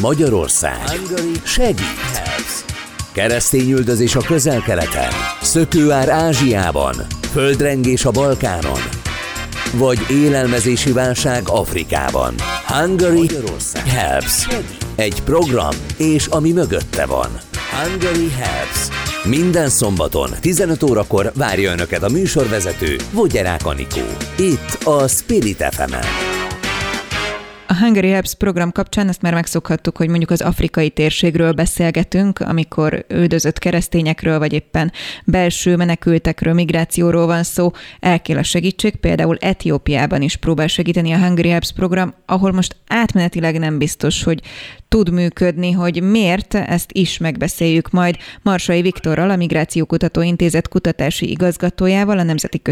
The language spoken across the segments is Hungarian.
Magyarország segít. Keresztényüldözés a közel-keleten, szökőár Ázsiában, földrengés a Balkánon, vagy élelmezési válság Afrikában. Hungary Helps. Egy program, és ami mögötte van. Hungary Helps. Minden szombaton 15 órakor várja Önöket a műsorvezető Vogyerák Anikó. Itt a Spirit fm -en. A Hungary Helps program kapcsán ezt már megszokhattuk, hogy mondjuk az afrikai térségről beszélgetünk, amikor üldözött keresztényekről, vagy éppen belső menekültekről, migrációról van szó, elkél a segítség, például Etiópiában is próbál segíteni a Hungary Helps program, ahol most átmenetileg nem biztos, hogy tud működni, hogy miért, ezt is megbeszéljük majd Marsai Viktorral, a Migrációkutató Intézet kutatási igazgatójával, a Nemzeti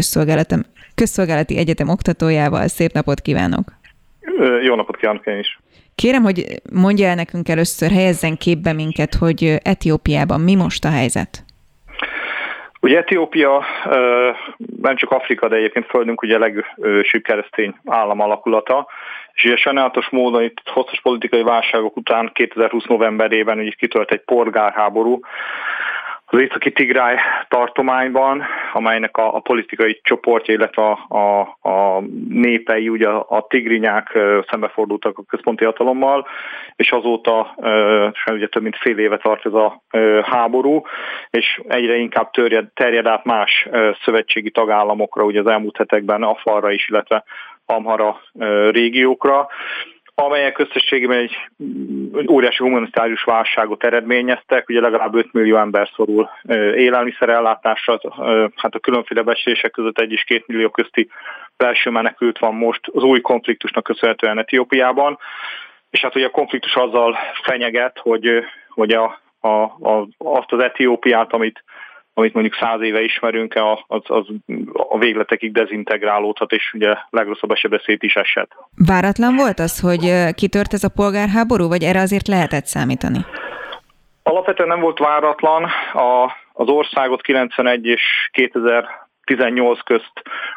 Közszolgálati Egyetem oktatójával. Szép napot kívánok! Jó napot kívánok én is! Kérem, hogy mondja el nekünk először, helyezzen képbe minket, hogy Etiópiában mi most a helyzet? Ugye Etiópia nem csak Afrika, de egyébként földünk ugye a legsőbb keresztény állam alakulata, és ugye sajnálatos módon itt hosszas politikai válságok után 2020 novemberében ugye kitölt egy polgárháború, az északi Tigráj tartományban, amelynek a, a politikai csoportja, illetve a, a, a népei, ugye a tigrinyák szembefordultak a központi hatalommal, és azóta sem ugye több mint fél éve tart ez a háború, és egyre inkább terjed, terjed át más szövetségi tagállamokra, ugye az elmúlt hetekben Afarra is, illetve Amhara régiókra amelyek összességében egy óriási humanitárius válságot eredményeztek, ugye legalább 5 millió ember szorul élelmiszerellátásra, hát a különféle beszélések között egy és két millió közti belső menekült van most az új konfliktusnak köszönhetően Etiópiában, és hát ugye a konfliktus azzal fenyeget, hogy, hogy a, a, a, azt az Etiópiát, amit amit mondjuk száz éve ismerünk, az, az a végletekig dezintegrálódhat, és ugye legrosszabb esetben szét is esett. Váratlan volt az, hogy kitört ez a polgárháború, vagy erre azért lehetett számítani? Alapvetően nem volt váratlan. A, az országot 91 és 2000 18 közt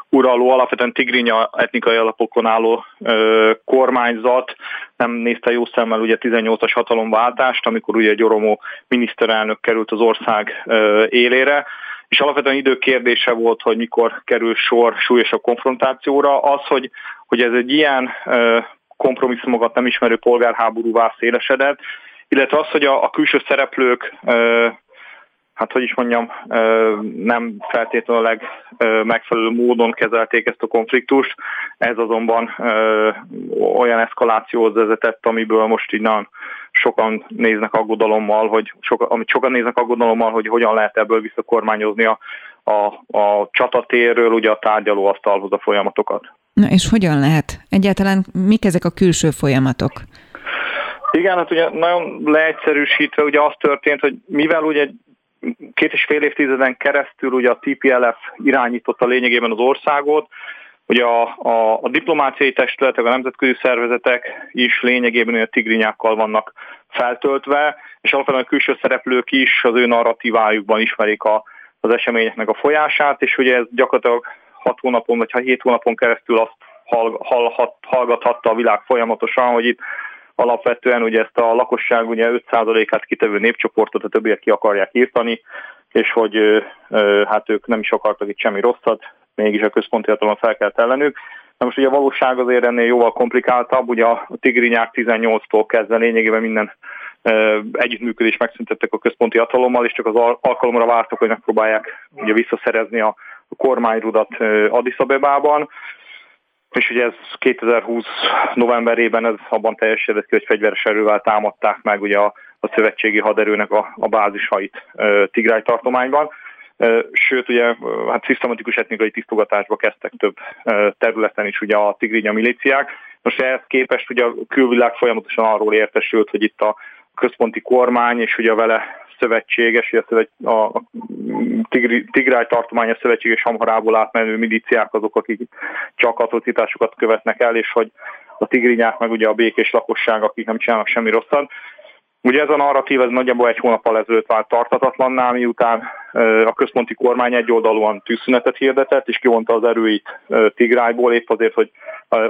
uraló, alapvetően tigrinya etnikai alapokon álló ö, kormányzat nem nézte jó szemmel ugye 18-as hatalomváltást, amikor ugye Gyoromo miniszterelnök került az ország ö, élére, és alapvetően idő kérdése volt, hogy mikor kerül sor súlyosabb konfrontációra. Az, hogy, hogy ez egy ilyen ö, kompromisszumokat nem ismerő polgárháborúvá szélesedett, illetve az, hogy a, a külső szereplők hát hogy is mondjam, nem feltétlenül megfelelő módon kezelték ezt a konfliktust. Ez azonban olyan eszkalációhoz vezetett, amiből most így nagyon sokan néznek aggodalommal, hogy soka, amit sokan néznek aggodalommal, hogy hogyan lehet ebből visszakormányozni a, a, a csatatérről, ugye a tárgyalóasztalhoz a folyamatokat. Na és hogyan lehet? Egyáltalán mik ezek a külső folyamatok? Igen, hát ugye nagyon leegyszerűsítve ugye az történt, hogy mivel ugye két és fél évtizeden keresztül ugye a TPLF irányította lényegében az országot, Ugye a, a, a diplomáciai testületek, a nemzetközi szervezetek is lényegében a tigrinyákkal vannak feltöltve, és alapvetően a külső szereplők is az ő narratívájukban ismerik a, az eseményeknek a folyását, és ugye ez gyakorlatilag 6 hónapon vagy 7 hónapon keresztül azt hall, hallgathatta a világ folyamatosan, hogy itt alapvetően ugye ezt a lakosság ugye 5%-át kitevő népcsoportot, a többiek ki akarják írtani, és hogy hát ők nem is akartak itt semmi rosszat, mégis a központi hatalom fel kell ellenük. Na most ugye a valóság azért ennél jóval komplikáltabb, ugye a tigrinyák 18-tól kezdve lényegében minden együttműködést megszüntettek a központi hatalommal, és csak az alkalomra vártak, hogy megpróbálják ugye visszaszerezni a kormányrudat Addis Abebában és ugye ez 2020 novemberében ez abban teljesedett ki, hogy fegyveres erővel támadták meg ugye a, a szövetségi haderőnek a, a bázishait e, Tigráj tartományban. E, sőt, ugye hát szisztematikus etnikai tisztogatásba kezdtek több e, területen is ugye a tigrinya milíciák. Most ehhez képest ugye a külvilág folyamatosan arról értesült, hogy itt a központi kormány és ugye a vele szövetséges, a, a, Tigri, Tigráj tartománya szövetséges Hamharából átmenő milíciák azok, akik csak atrocitásokat követnek el, és hogy a tigrinyák meg ugye a békés lakosság, akik nem csinálnak semmi rosszat. Ugye ez a narratív ez nagyjából egy hónappal ezelőtt vált tartatatlanná, miután a központi kormány egyoldalúan tűzszünetet hirdetett, és kivonta az erőit Tigrájból épp azért, hogy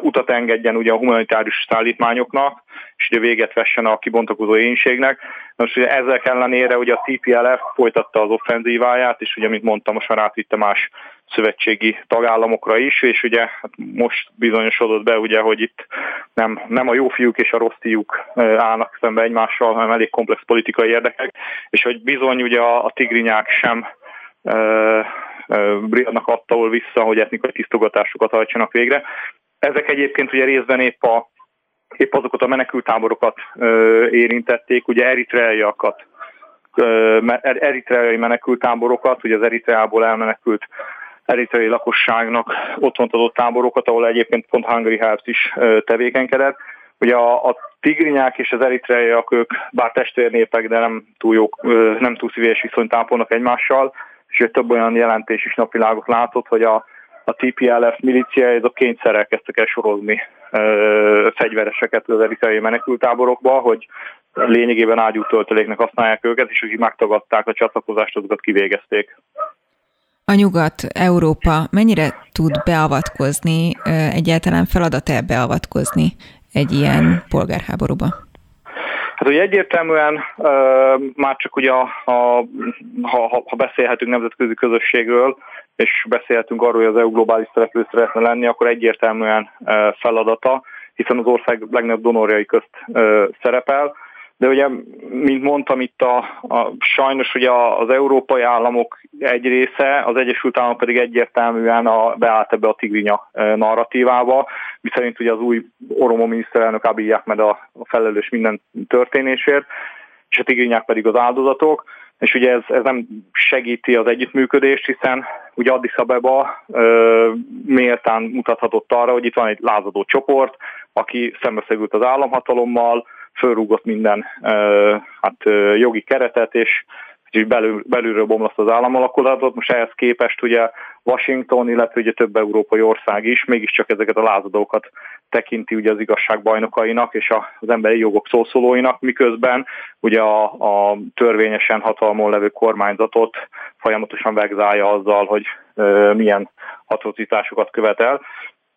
utat engedjen ugye a humanitárius szállítmányoknak, és ugye véget vessen a kibontakozó énségnek. Most ugye ezek ellenére ugye a TPLF folytatta az offenzíváját, és ugye, mint mondtam, most már átvitte más szövetségi tagállamokra is, és ugye hát most bizonyosodott be, ugye, hogy itt nem, nem a jó fiúk és a rossz fiúk állnak szembe egymással, hanem elég komplex politikai érdekek, és hogy bizony ugye a, a tigrinyák sem briadnak attól vissza, hogy etnikai tisztogatásokat hajtsanak végre. Ezek egyébként ugye részben épp, a, épp azokat a menekültáborokat érintették, ugye eritreaiakat, eritreai menekültáborokat, ugye az Eritreából elmenekült eritreai lakosságnak otthont adott táborokat, ahol egyébként pont Hungary Helps is tevékenykedett. Ugye a, a tigrinyák és az eritreaiak ők bár testvérnépek, de nem túl, jó, nem túl szíves viszonyt ápolnak egymással, és több olyan jelentés is napvilágot látott, hogy a, a TPLF milícia, a kényszerrel kezdtek el sorozni ö, fegyvereseket az eritreai menekültáborokba, hogy lényegében ágyú tölteléknek használják őket, és akik megtagadták a csatlakozást, azokat kivégezték. A nyugat, Európa mennyire tud beavatkozni, egyáltalán feladat-e beavatkozni egy ilyen polgárháborúba? Hát ugye egyértelműen uh, már csak ugye a, a, ha, ha beszélhetünk nemzetközi közösségről, és beszélhetünk arról, hogy az EU globális szereplő szeretne lenni, akkor egyértelműen feladata, hiszen az ország legnagyobb donorjai közt szerepel, de ugye, mint mondtam itt, a, a, sajnos ugye az európai államok egy része, az Egyesült Államok pedig egyértelműen a, beállt ebbe a tigrinya narratívába, miszerint ugye az új oromo miniszterelnök Abiy Ahmed a, a felelős minden történésért, és a tigrinyák pedig az áldozatok, és ugye ez, ez nem segíti az együttműködést, hiszen ugye Addis Abeba ö, méltán mutathatott arra, hogy itt van egy lázadó csoport, aki szembeszegült az államhatalommal, fölrúgott minden hát, jogi keretet, és és belül, belülről bomlaszt az államalakulatot. Most ehhez képest ugye Washington, illetve ugye több európai ország is mégiscsak ezeket a lázadókat tekinti ugye az igazság bajnokainak és az emberi jogok szószólóinak, miközben ugye a, a törvényesen hatalmon levő kormányzatot folyamatosan vegzálja azzal, hogy e, milyen atrocitásokat követel.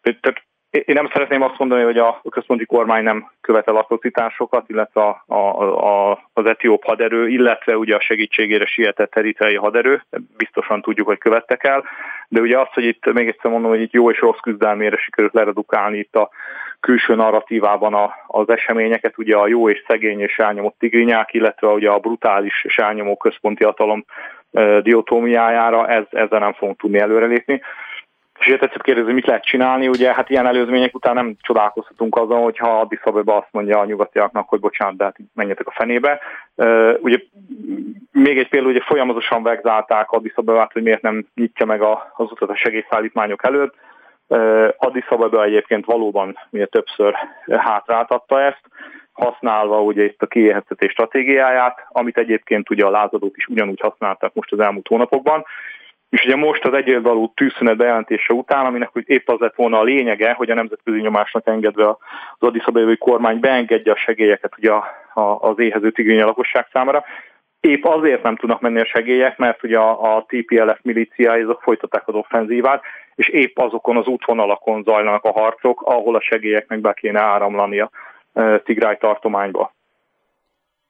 Tehát én nem szeretném azt mondani, hogy a központi kormány nem követel atrocitásokat, illetve a, a, a, az etióp haderő, illetve ugye a segítségére sietett eritrei haderő, biztosan tudjuk, hogy követtek el, de ugye az, hogy itt még egyszer mondom, hogy itt jó és rossz küzdelmére sikerült leredukálni itt a külső narratívában a, az eseményeket, ugye a jó és szegény és elnyomott tigrinyák, illetve ugye a brutális és elnyomó központi hatalom diotómiájára, ez, ezzel nem fogunk tudni előrelépni. És ugye tetszett kérdezni, mit lehet csinálni, ugye hát ilyen előzmények után nem csodálkozhatunk azon, hogyha Addis Abeba azt mondja a nyugatiaknak, hogy bocsánat, de hát menjetek a fenébe. Uh, ugye még egy példa, ugye folyamatosan vegzálták Addis Abebát, hogy miért nem nyitja meg az utat a segélyszállítmányok előtt. Uh, Addis Abeba egyébként valóban ugye többször hátráltatta ezt, használva ugye itt a kiéheztetés stratégiáját, amit egyébként ugye a lázadók is ugyanúgy használtak most az elmúlt hónapokban. És ugye most az egyoldalú tűzszünet bejelentése után, aminek hogy épp az lett volna a lényege, hogy a nemzetközi nyomásnak engedve az Addis kormány beengedje a segélyeket ugye az éhező tigrinya lakosság számára, épp azért nem tudnak menni a segélyek, mert ugye a, a TPLF milíciái azok folytatták az offenzívát, és épp azokon az útvonalakon zajlanak a harcok, ahol a segélyeknek be kéne áramlani a e, Tigráj tartományba.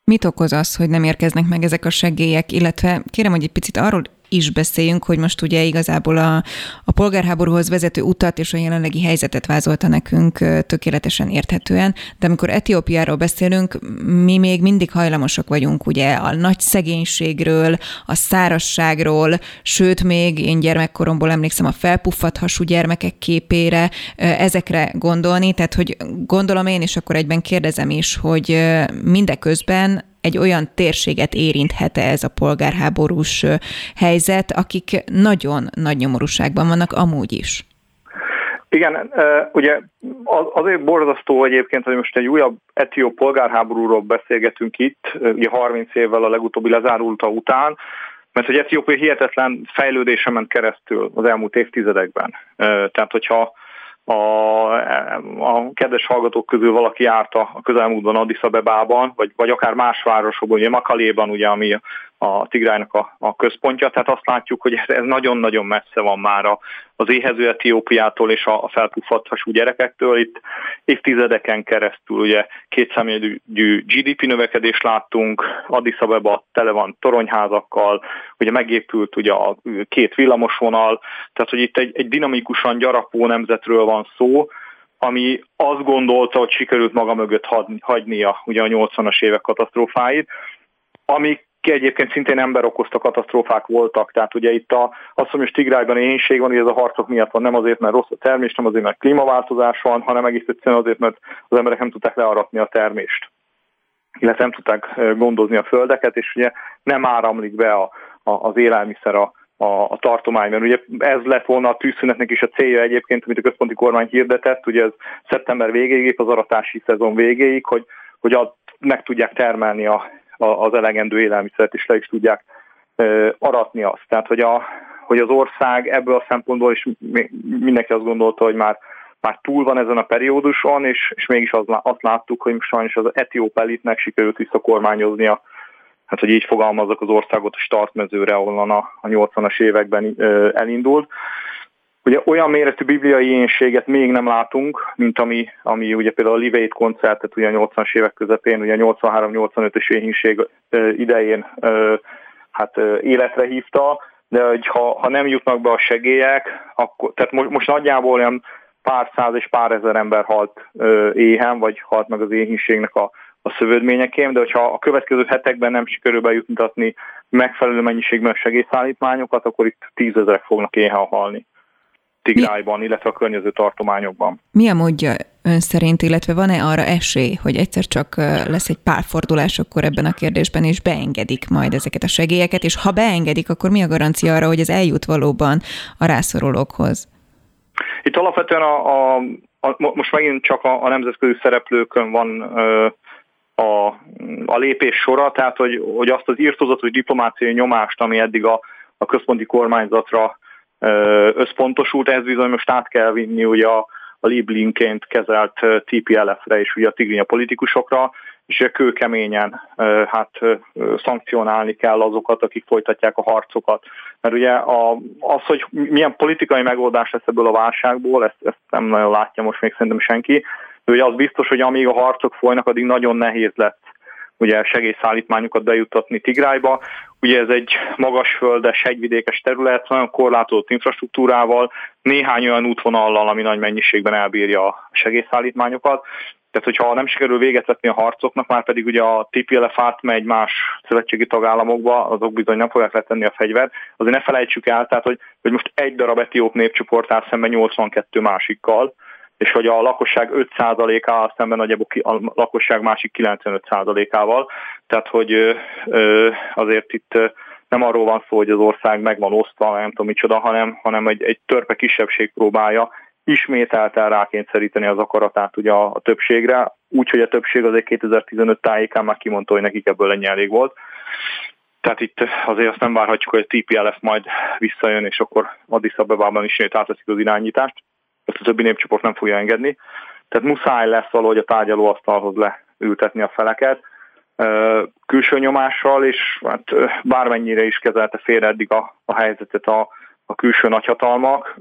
Mit okoz az, hogy nem érkeznek meg ezek a segélyek, illetve kérem, hogy egy picit arról is beszéljünk, hogy most ugye igazából a, a polgárháborúhoz vezető utat és a jelenlegi helyzetet vázolta nekünk tökéletesen érthetően, de amikor Etiópiáról beszélünk, mi még mindig hajlamosak vagyunk ugye a nagy szegénységről, a szárasságról, sőt még én gyermekkoromból emlékszem a felpuffat hasú gyermekek képére, ezekre gondolni, tehát hogy gondolom én, és akkor egyben kérdezem is, hogy mindeközben egy olyan térséget érinthet ez a polgárháborús helyzet, akik nagyon nagy nyomorúságban vannak amúgy is. Igen, ugye azért borzasztó egyébként, hogy most egy újabb etió polgárháborúról beszélgetünk itt, ugye 30 évvel a legutóbbi lezárulta után, mert hogy Etiópia hihetetlen fejlődése ment keresztül az elmúlt évtizedekben. Tehát, hogyha a, a kedves hallgatók közül valaki járt a közelmúltban Addis Abebában, vagy, vagy akár más városokban, ugye Makaléban, ugye, ami a Tigrájnak a, a központja, tehát azt látjuk, hogy ez nagyon-nagyon messze van már a, az éhező Etiópiától és a, a felpuffadt gyerekektől. Itt évtizedeken keresztül ugye kétszámjegyű GDP növekedést láttunk, Addis Abeba tele van toronyházakkal, ugye megépült ugye a két villamosvonal, tehát hogy itt egy, egy dinamikusan gyarapó nemzetről van szó, ami azt gondolta, hogy sikerült maga mögött hagynia ugye a 80-as évek katasztrófáit, amik egyébként szintén ember okozta katasztrófák voltak, tehát ugye itt a, azt, most Tigrájban éhénység van, hogy ez a harcok miatt van, nem azért, mert rossz a termés, nem azért, mert klímaváltozás van, hanem egész egyszerűen azért, mert az emberek nem tudták learatni a termést. Illetve nem tudták gondozni a földeket, és ugye nem áramlik be a, a, az élelmiszer a, a, a tartományban. Ugye ez lett volna a tűzszünetnek is a célja egyébként, amit a központi kormány hirdetett, ugye ez szeptember végéig, az aratási szezon végéig, hogy, hogy a, meg tudják termelni a, az elegendő élelmiszert, és le is tudják aratni azt. Tehát, hogy, a, hogy az ország ebből a szempontból is mindenki azt gondolta, hogy már, már túl van ezen a perióduson, és, és mégis az, azt láttuk, hogy sajnos az etióp elitnek sikerült visszakormányoznia, hát hogy így fogalmazok az országot a startmezőre, ahonnan a, a 80-as években elindult. Ugye olyan méretű bibliai énséget még nem látunk, mint ami, ami ugye például a Live Aid koncertet ugye a 80-as évek közepén, ugye a 83-85-ös éhínség idején hát életre hívta, de hogy ha, ha nem jutnak be a segélyek, akkor, tehát most, most nagyjából olyan pár száz és pár ezer ember halt éhen, vagy halt meg az éhínségnek a, a szövődményeként, de hogyha a következő hetekben nem sikerül bejutni megfelelő mennyiségben segélyszállítmányokat, akkor itt tízezerek fognak éhen halni. Tigrájban, illetve a környező tartományokban. Mi a módja ön szerint, illetve van-e arra esély, hogy egyszer csak lesz egy pár fordulás akkor ebben a kérdésben, és beengedik majd ezeket a segélyeket, és ha beengedik, akkor mi a garancia arra, hogy ez eljut valóban a rászorulókhoz? Itt alapvetően a, a, a, most megint csak a, a nemzetközi szereplőkön van ö, a, a lépés sora, tehát hogy, hogy azt az írtozatos diplomáciai nyomást, ami eddig a, a központi kormányzatra összpontosult, ez bizony most át kell vinni ugye a, a Liblinként kezelt TPLF-re és ugye a tigrinya politikusokra, és kőkeményen hát szankcionálni kell azokat, akik folytatják a harcokat. Mert ugye a, az, hogy milyen politikai megoldás lesz ebből a válságból, ezt, ezt nem nagyon látja most még szerintem senki, de ugye az biztos, hogy amíg a harcok folynak, addig nagyon nehéz lesz ugye segélyszállítmányokat bejuttatni Tigrájba. Ugye ez egy magasföldes, hegyvidékes terület, nagyon korlátozott infrastruktúrával, néhány olyan útvonallal, ami nagy mennyiségben elbírja a segélyszállítmányokat. Tehát, hogyha nem sikerül véget vetni a harcoknak, már pedig ugye a TPLF átmegy más szövetségi tagállamokba, azok bizony nem fogják letenni a fegyvert. Azért ne felejtsük el, tehát, hogy, hogy most egy darab etióp népcsoport áll szemben 82 másikkal, és hogy a lakosság 5%-ával szemben nagyjából a lakosság másik 95%-ával. Tehát, hogy azért itt nem arról van szó, hogy az ország meg van osztva, nem tudom micsoda, hanem, hanem egy, egy törpe kisebbség próbálja ismételten rákényszeríteni az akaratát ugye a, a többségre, úgyhogy a többség azért 2015 tájékán már kimondta, hogy nekik ebből ennyi elég volt. Tehát itt azért azt nem várhatjuk, hogy a TPLF majd visszajön, és akkor Addis Abebában is átveszik az irányítást ezt a többi népcsoport nem fogja engedni. Tehát muszáj lesz valahogy a tárgyalóasztalhoz leültetni a feleket, külső nyomással, és hát bármennyire is kezelte félre eddig a, a helyzetet a, a külső nagyhatalmak,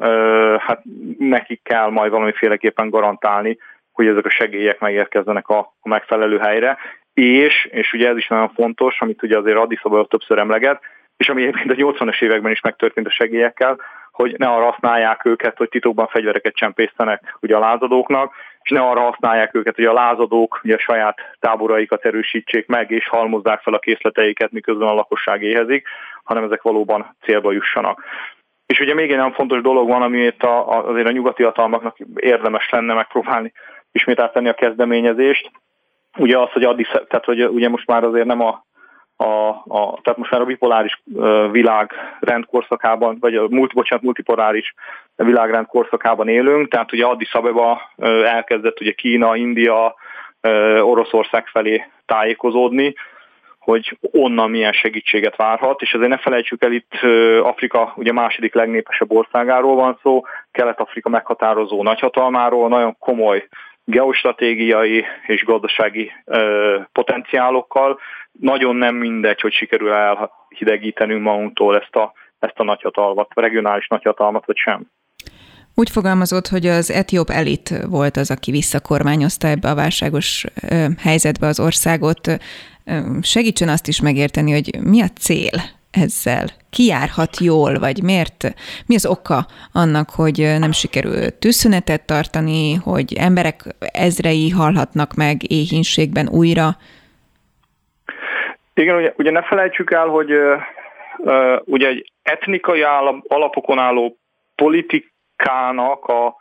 hát nekik kell majd valamiféleképpen garantálni, hogy ezek a segélyek megérkezzenek a, a megfelelő helyre, és, és ugye ez is nagyon fontos, amit ugye azért Addis Ababa többször emleget, és ami egyébként a 80-as években is megtörtént a segélyekkel, hogy ne arra használják őket, hogy titokban fegyvereket csempésztenek ugye a lázadóknak, és ne arra használják őket, hogy a lázadók ugye a saját táboraikat erősítsék meg, és halmozzák fel a készleteiket, miközben a lakosság éhezik, hanem ezek valóban célba jussanak. És ugye még egy nagyon fontos dolog van, amit a, azért a nyugati hatalmaknak érdemes lenne megpróbálni ismét áttenni a kezdeményezést. Ugye az, hogy addig, tehát hogy ugye most már azért nem a a, a, tehát most már a bipoláris világ rendkorszakában, vagy a multi, bocsánat, multipoláris világrend korszakában élünk, tehát ugye Addis Abeba elkezdett ugye Kína, India, Oroszország felé tájékozódni, hogy onnan milyen segítséget várhat, és azért ne felejtsük el itt Afrika ugye második legnépesebb országáról van szó, Kelet-Afrika meghatározó nagyhatalmáról, nagyon komoly geostratégiai és gazdasági ö, potenciálokkal. Nagyon nem mindegy, hogy sikerül elhidegítenünk magunktól ezt a, ezt a nagyhatalmat, a regionális nagyhatalmat, vagy sem. Úgy fogalmazott, hogy az etióp elit volt az, aki visszakormányozta ebbe a válságos helyzetbe az országot. Segítsen azt is megérteni, hogy mi a cél ezzel? Ki járhat jól, vagy miért? Mi az oka annak, hogy nem sikerül tűzszünetet tartani, hogy emberek ezrei halhatnak meg éhínségben újra? Igen, ugye, ugye ne felejtsük el, hogy uh, ugye egy etnikai alapokon álló politikának a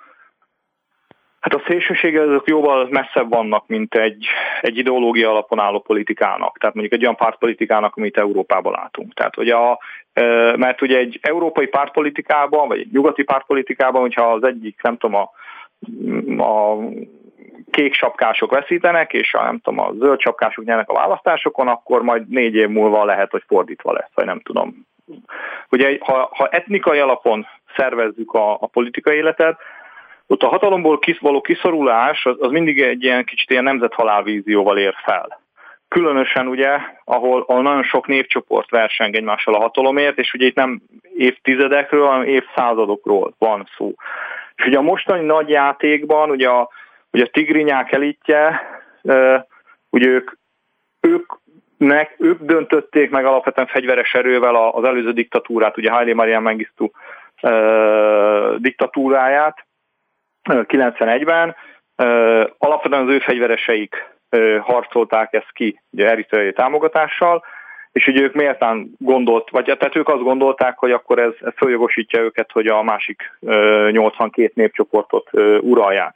Hát a szélsőségek azok jóval messzebb vannak, mint egy, egy ideológia alapon álló politikának. Tehát mondjuk egy olyan pártpolitikának, amit Európában látunk. Tehát, hogy a, mert ugye egy európai pártpolitikában, vagy egy nyugati pártpolitikában, hogyha az egyik, nem tudom, a, a kék sapkások veszítenek, és a, nem tudom, a zöld sapkások nyernek a választásokon, akkor majd négy év múlva lehet, hogy fordítva lesz, vagy nem tudom. Ugye, ha, ha etnikai alapon szervezzük a, a politikai életet, ott a hatalomból kis, való kiszorulás az, az mindig egy ilyen kicsit ilyen nemzethalálvízióval ér fel. Különösen ugye, ahol, ahol nagyon sok népcsoport verseng egymással a hatalomért, és ugye itt nem évtizedekről, hanem évszázadokról van szó. És ugye a mostani nagy játékban, ugye a, ugye a tigrinyák elitje, ugye ők, ők nek, ők döntötték meg alapvetően fegyveres erővel az előző diktatúrát, ugye Haile Mariam Mengistu diktatúráját, 91-ben. Alapvetően az ő fegyvereseik harcolták ezt ki, ugye eritreai támogatással, és ugye ők méltán gondolt, vagy tehát ők azt gondolták, hogy akkor ez, ez följogosítja őket, hogy a másik 82 népcsoportot uralják.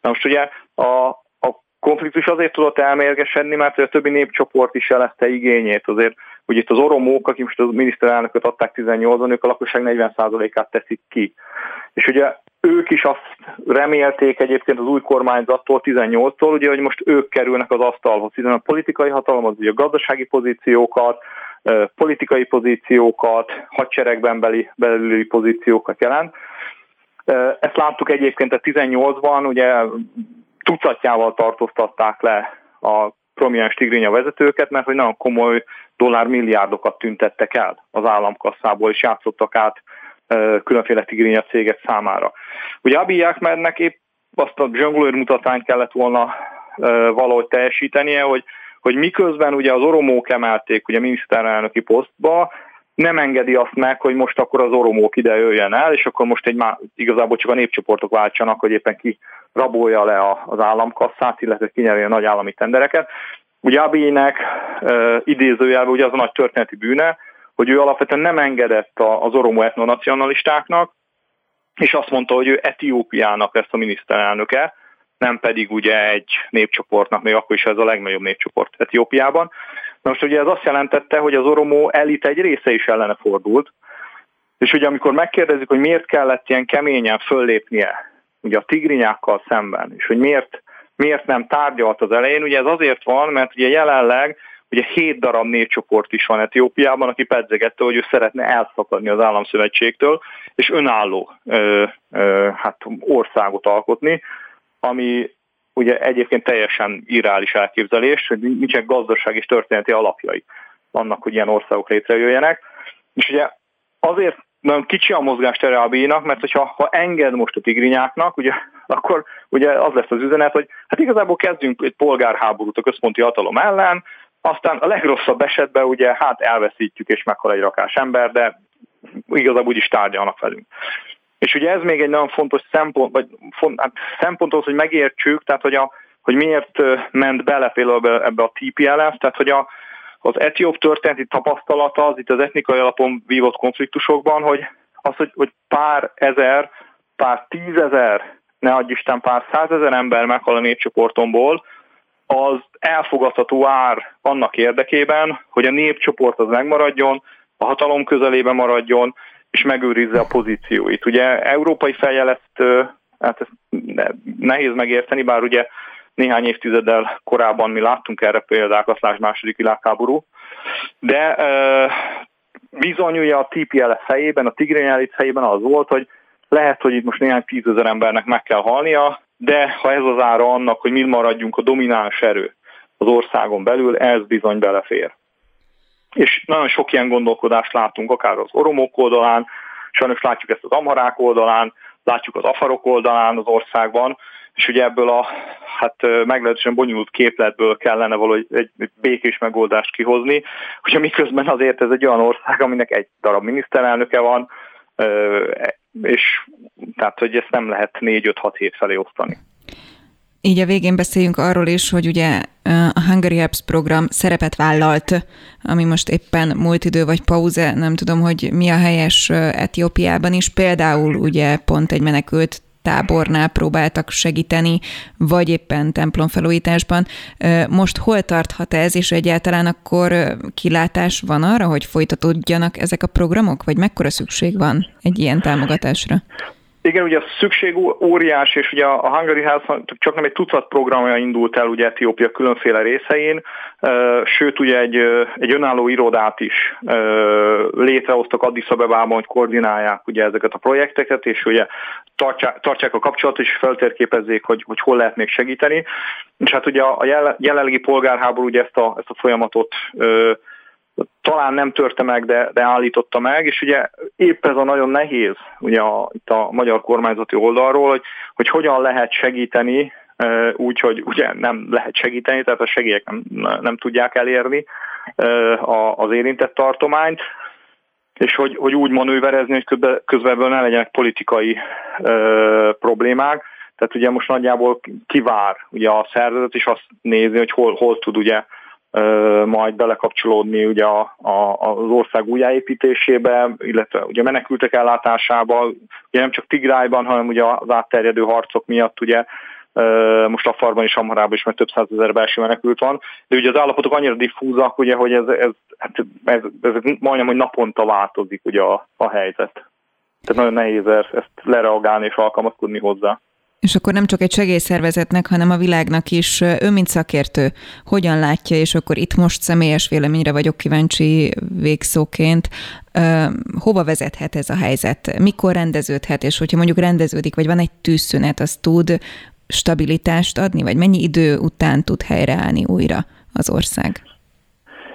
Na most ugye a, a konfliktus azért tudott elmérgesedni, mert a többi népcsoport is jelezte igényét. Azért ugye itt az oromók, akik most a miniszterelnököt adták 18-ban, ők a lakosság 40%-át teszik ki. És ugye ők is azt remélték egyébként az új kormányzattól, 18-tól, ugye, hogy most ők kerülnek az asztalhoz, hiszen a politikai hatalom az ugye a gazdasági pozíciókat, politikai pozíciókat, hadseregben beli, belüli pozíciókat jelent. Ezt láttuk egyébként a 18-ban, ugye tucatjával tartóztatták le a prominens tigrinya vezetőket, mert hogy nagyon komoly dollármilliárdokat tüntettek el az államkasszából, és játszottak át különféle tigrinya cégek számára. Ugye Abiy Ahmednek épp azt a zsonglőr mutatányt kellett volna valahogy teljesítenie, hogy, hogy miközben ugye az oromók emelték ugye miniszterelnöki posztba, nem engedi azt meg, hogy most akkor az oromók ide jöjjen el, és akkor most egy má, igazából csak a népcsoportok váltsanak, hogy éppen ki rabolja le az államkasszát, illetve kinyerje a nagy állami tendereket. Ugye Abiynek e, idézőjelben ugye az a nagy történeti bűne, hogy ő alapvetően nem engedett az oromo etnonacionalistáknak, és azt mondta, hogy ő Etiópiának lesz a miniszterelnöke, nem pedig ugye egy népcsoportnak, még akkor is ez a legnagyobb népcsoport Etiópiában. Na most ugye ez azt jelentette, hogy az oromó elit egy része is ellene fordult, és ugye amikor megkérdezik, hogy miért kellett ilyen keményen föllépnie ugye a tigrinyákkal szemben, és hogy miért, miért nem tárgyalt az elején, ugye ez azért van, mert ugye jelenleg Ugye hét darab népcsoport is van Etiópiában, aki pedzegette, hogy ő szeretne elszakadni az államszövetségtől, és önálló ö, ö, hát országot alkotni, ami ugye egyébként teljesen irreális elképzelés, hogy nincsen gazdaság és történeti alapjai annak, hogy ilyen országok létrejöjjenek. És ugye azért nagyon kicsi a mozgástere a bíjnak, mert hogyha ha enged most a tigrinyáknak, ugye, akkor ugye az lesz az üzenet, hogy hát igazából kezdjünk egy polgárháborút a központi hatalom ellen, aztán a legrosszabb esetben ugye hát elveszítjük és meghal egy rakás ember, de igazából úgyis tárgyalnak velünk. És ugye ez még egy nagyon fontos szempont, vagy font, hát szempont az, hogy megértsük, tehát hogy, a, hogy miért ment bele például ebbe a TPLF, tehát hogy a, az etióp történeti tapasztalata az itt az etnikai alapon vívott konfliktusokban, hogy az, hogy, hogy pár ezer, pár tízezer, ne adj Isten, pár százezer ember meghal a népcsoportomból, az elfogadható ár annak érdekében, hogy a népcsoport az megmaradjon, a hatalom közelébe maradjon, és megőrizze a pozícióit. Ugye európai feljelesztő, hát ezt nehéz megérteni, bár ugye néhány évtizeddel korábban mi láttunk erre példákat, lásd második világháború, de bizony ugye a TPLF fejében, a Tigrinyálit fejében az volt, hogy lehet, hogy itt most néhány tízezer embernek meg kell halnia, de ha ez az ára annak, hogy mi maradjunk a domináns erő az országon belül, ez bizony belefér. És nagyon sok ilyen gondolkodást látunk, akár az oromok oldalán, sajnos látjuk ezt az amharák oldalán, látjuk az afarok oldalán az országban, és ugye ebből a hát meglehetősen bonyolult képletből kellene valahogy egy békés megoldást kihozni, ugye miközben azért ez egy olyan ország, aminek egy darab miniszterelnöke van, és tehát, hogy ezt nem lehet 4-5-6 hét felé osztani. Így a végén beszéljünk arról is, hogy ugye a Hungary Apps program szerepet vállalt, ami most éppen múlt idő vagy pauze, nem tudom, hogy mi a helyes Etiópiában is. Például ugye pont egy menekült tábornál próbáltak segíteni, vagy éppen templomfelújításban. Most hol tarthat ez, és egyáltalán akkor kilátás van arra, hogy folytatódjanak ezek a programok, vagy mekkora szükség van egy ilyen támogatásra? Igen, ugye a szükség óriás, és ugye a Hungary Health csak nem egy tucat programja indult el ugye Etiópia különféle részein, sőt ugye egy, egy önálló irodát is létrehoztak Addis Abebában, hogy koordinálják ugye ezeket a projekteket, és ugye tartják, tartják a kapcsolatot, és feltérképezzék, hogy, hogy hol lehet még segíteni. És hát ugye a jelenlegi polgárháború ugye ezt a, ezt a folyamatot talán nem törte meg, de, de állította meg, és ugye épp ez a nagyon nehéz ugye a, itt a magyar kormányzati oldalról, hogy, hogy hogyan lehet segíteni úgy, ugye nem lehet segíteni, tehát a segélyek nem, nem tudják elérni az érintett tartományt, és hogy, hogy úgy manőverezni, hogy közben, közben ebből ne legyenek politikai problémák. Tehát ugye most nagyjából kivár ugye a szervezet is azt nézi, hogy hol, hol tud ugye majd belekapcsolódni ugye a, a, az ország újjáépítésébe, illetve ugye menekültek ellátásába, ugye nem csak Tigrájban, hanem ugye az átterjedő harcok miatt ugye most a farban és Amharában is, mert több százezer belső menekült van, de ugye az állapotok annyira diffúzak, ugye, hogy ez, ez, hát ez, ez, ez majdnem, hogy naponta változik ugye a, a helyzet. Tehát nagyon nehéz ezt lereagálni és alkalmazkodni hozzá. És akkor nem csak egy segélyszervezetnek, hanem a világnak is ő, mint szakértő, hogyan látja, és akkor itt most személyes véleményre vagyok kíváncsi végszóként, hova vezethet ez a helyzet, mikor rendeződhet, és hogyha mondjuk rendeződik, vagy van egy tűzszünet, az tud stabilitást adni, vagy mennyi idő után tud helyreállni újra az ország?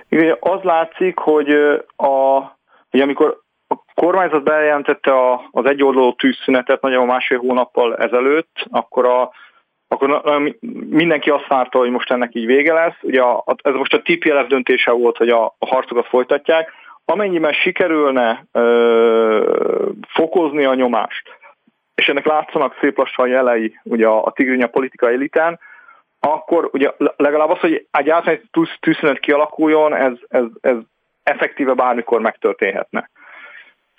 Igen, az látszik, hogy, a, hogy amikor kormányzat bejelentette a, az egyoldalú tűzszünetet nagyjából másfél hónappal ezelőtt, akkor a akkor mindenki azt várta, hogy most ennek így vége lesz. Ugye a, ez most a TPLF döntése volt, hogy a, a harcokat folytatják. Amennyiben sikerülne ö, fokozni a nyomást, és ennek látszanak szép lassan jelei ugye a, a tigrinya politikai eliten, akkor ugye legalább az, hogy egy átmeneti tűzszünet kialakuljon, ez, ez, ez effektíve bármikor megtörténhetne.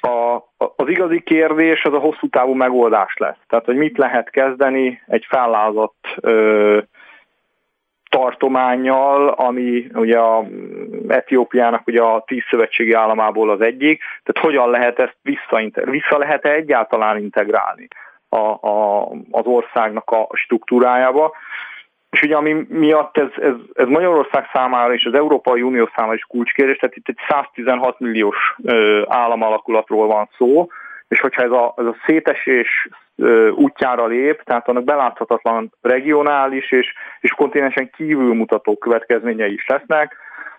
A, az igazi kérdés az a hosszú távú megoldás lesz. Tehát, hogy mit lehet kezdeni egy fellázott ö, tartományjal, ami ugye a Etiópiának ugye a tíz szövetségi államából az egyik, tehát hogyan lehet ezt vissza, vissza lehet-e egyáltalán integrálni a, a, az országnak a struktúrájába. És ugye ami miatt ez, ez, ez Magyarország számára és az Európai Unió számára is kulcskérdés, tehát itt egy 116 milliós államalakulatról van szó, és hogyha ez a, ez a szétesés útjára lép, tehát annak beláthatatlan regionális és, és kontinensen kívül mutató következményei is lesznek,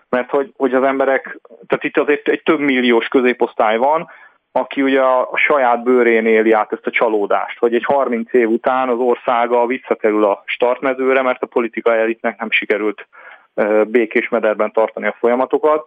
mert hogy, hogy az emberek, tehát itt azért egy több milliós középosztály van, aki ugye a, saját bőrén éli át ezt a csalódást, hogy egy 30 év után az országa visszakerül a startmezőre, mert a politikai elitnek nem sikerült békés mederben tartani a folyamatokat.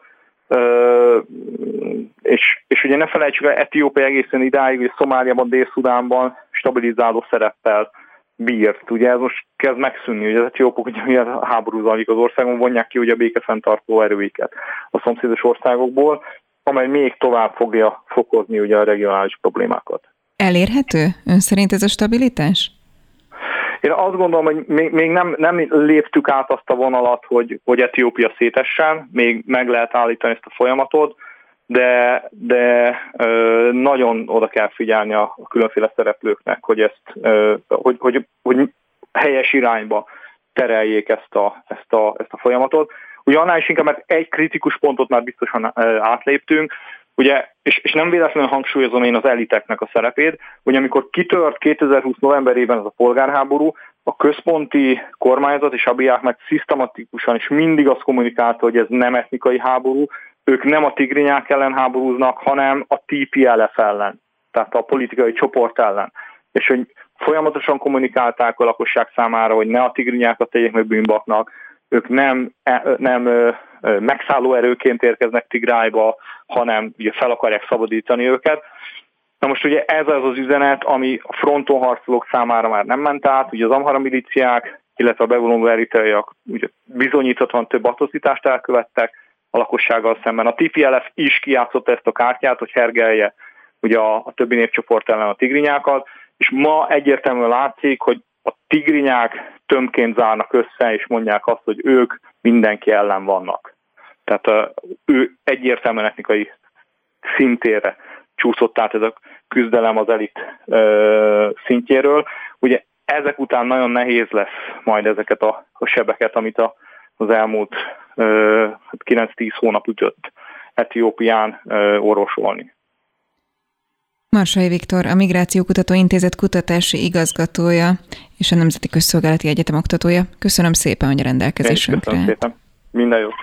És, és ugye ne felejtsük el, Etiópia egészen idáig, hogy Szomáliában, Dél-Szudánban stabilizáló szereppel bírt. Ugye ez most kezd megszűnni, hogy az etiópok ugye háború zajlik az országon, vonják ki ugye a békefenntartó erőiket a szomszédos országokból, amely még tovább fogja fokozni ugye a regionális problémákat. Elérhető ön szerint ez a stabilitás? Én azt gondolom, hogy még, még nem, nem léptük át azt a vonalat, hogy, hogy Etiópia szétessen, még meg lehet állítani ezt a folyamatot, de, de ö, nagyon oda kell figyelni a, a különféle szereplőknek, hogy ezt, ö, hogy, hogy, hogy helyes irányba tereljék ezt a, ezt a, ezt a folyamatot. Ugye annál is inkább, mert egy kritikus pontot már biztosan átléptünk, Ugye, és, és nem véletlenül hangsúlyozom én az eliteknek a szerepét, hogy amikor kitört 2020 novemberében ez a polgárháború, a központi kormányzat és Abiák meg szisztematikusan és mindig azt kommunikálta, hogy ez nem etnikai háború, ők nem a tigrinyák ellen háborúznak, hanem a TPLF ellen, tehát a politikai csoport ellen. És hogy folyamatosan kommunikálták a lakosság számára, hogy ne a tigrinyákat tegyék meg bűnbaknak, ők nem, e, nem megszálló erőként érkeznek Tigrájba, hanem ugye fel akarják szabadítani őket. Na most ugye ez az az üzenet, ami a fronton harcolók számára már nem ment át, ugye az amhara miliciák, illetve a bevonuló eritreaiak ugye bizonyíthatóan több atrocitást elkövettek a lakossággal szemben. A TPLF is kijátszott ezt a kártyát, hogy hergelje ugye a, a többi népcsoport ellen a tigrinyákat, és ma egyértelműen látszik, hogy a tigrinyák tömként zárnak össze, és mondják azt, hogy ők mindenki ellen vannak. Tehát ő egyértelműen etnikai szintére csúszott át ez a küzdelem az elit szintjéről. Ugye ezek után nagyon nehéz lesz majd ezeket a, a sebeket, amit a, az elmúlt 9-10 hónap ütött Etiópián orvosolni. Marsai Viktor, a Migrációkutató Intézet kutatási igazgatója és a Nemzeti Közszolgálati Egyetem oktatója. Köszönöm szépen, hogy a rendelkezésünkre. Köszönöm szépen. Minden jót.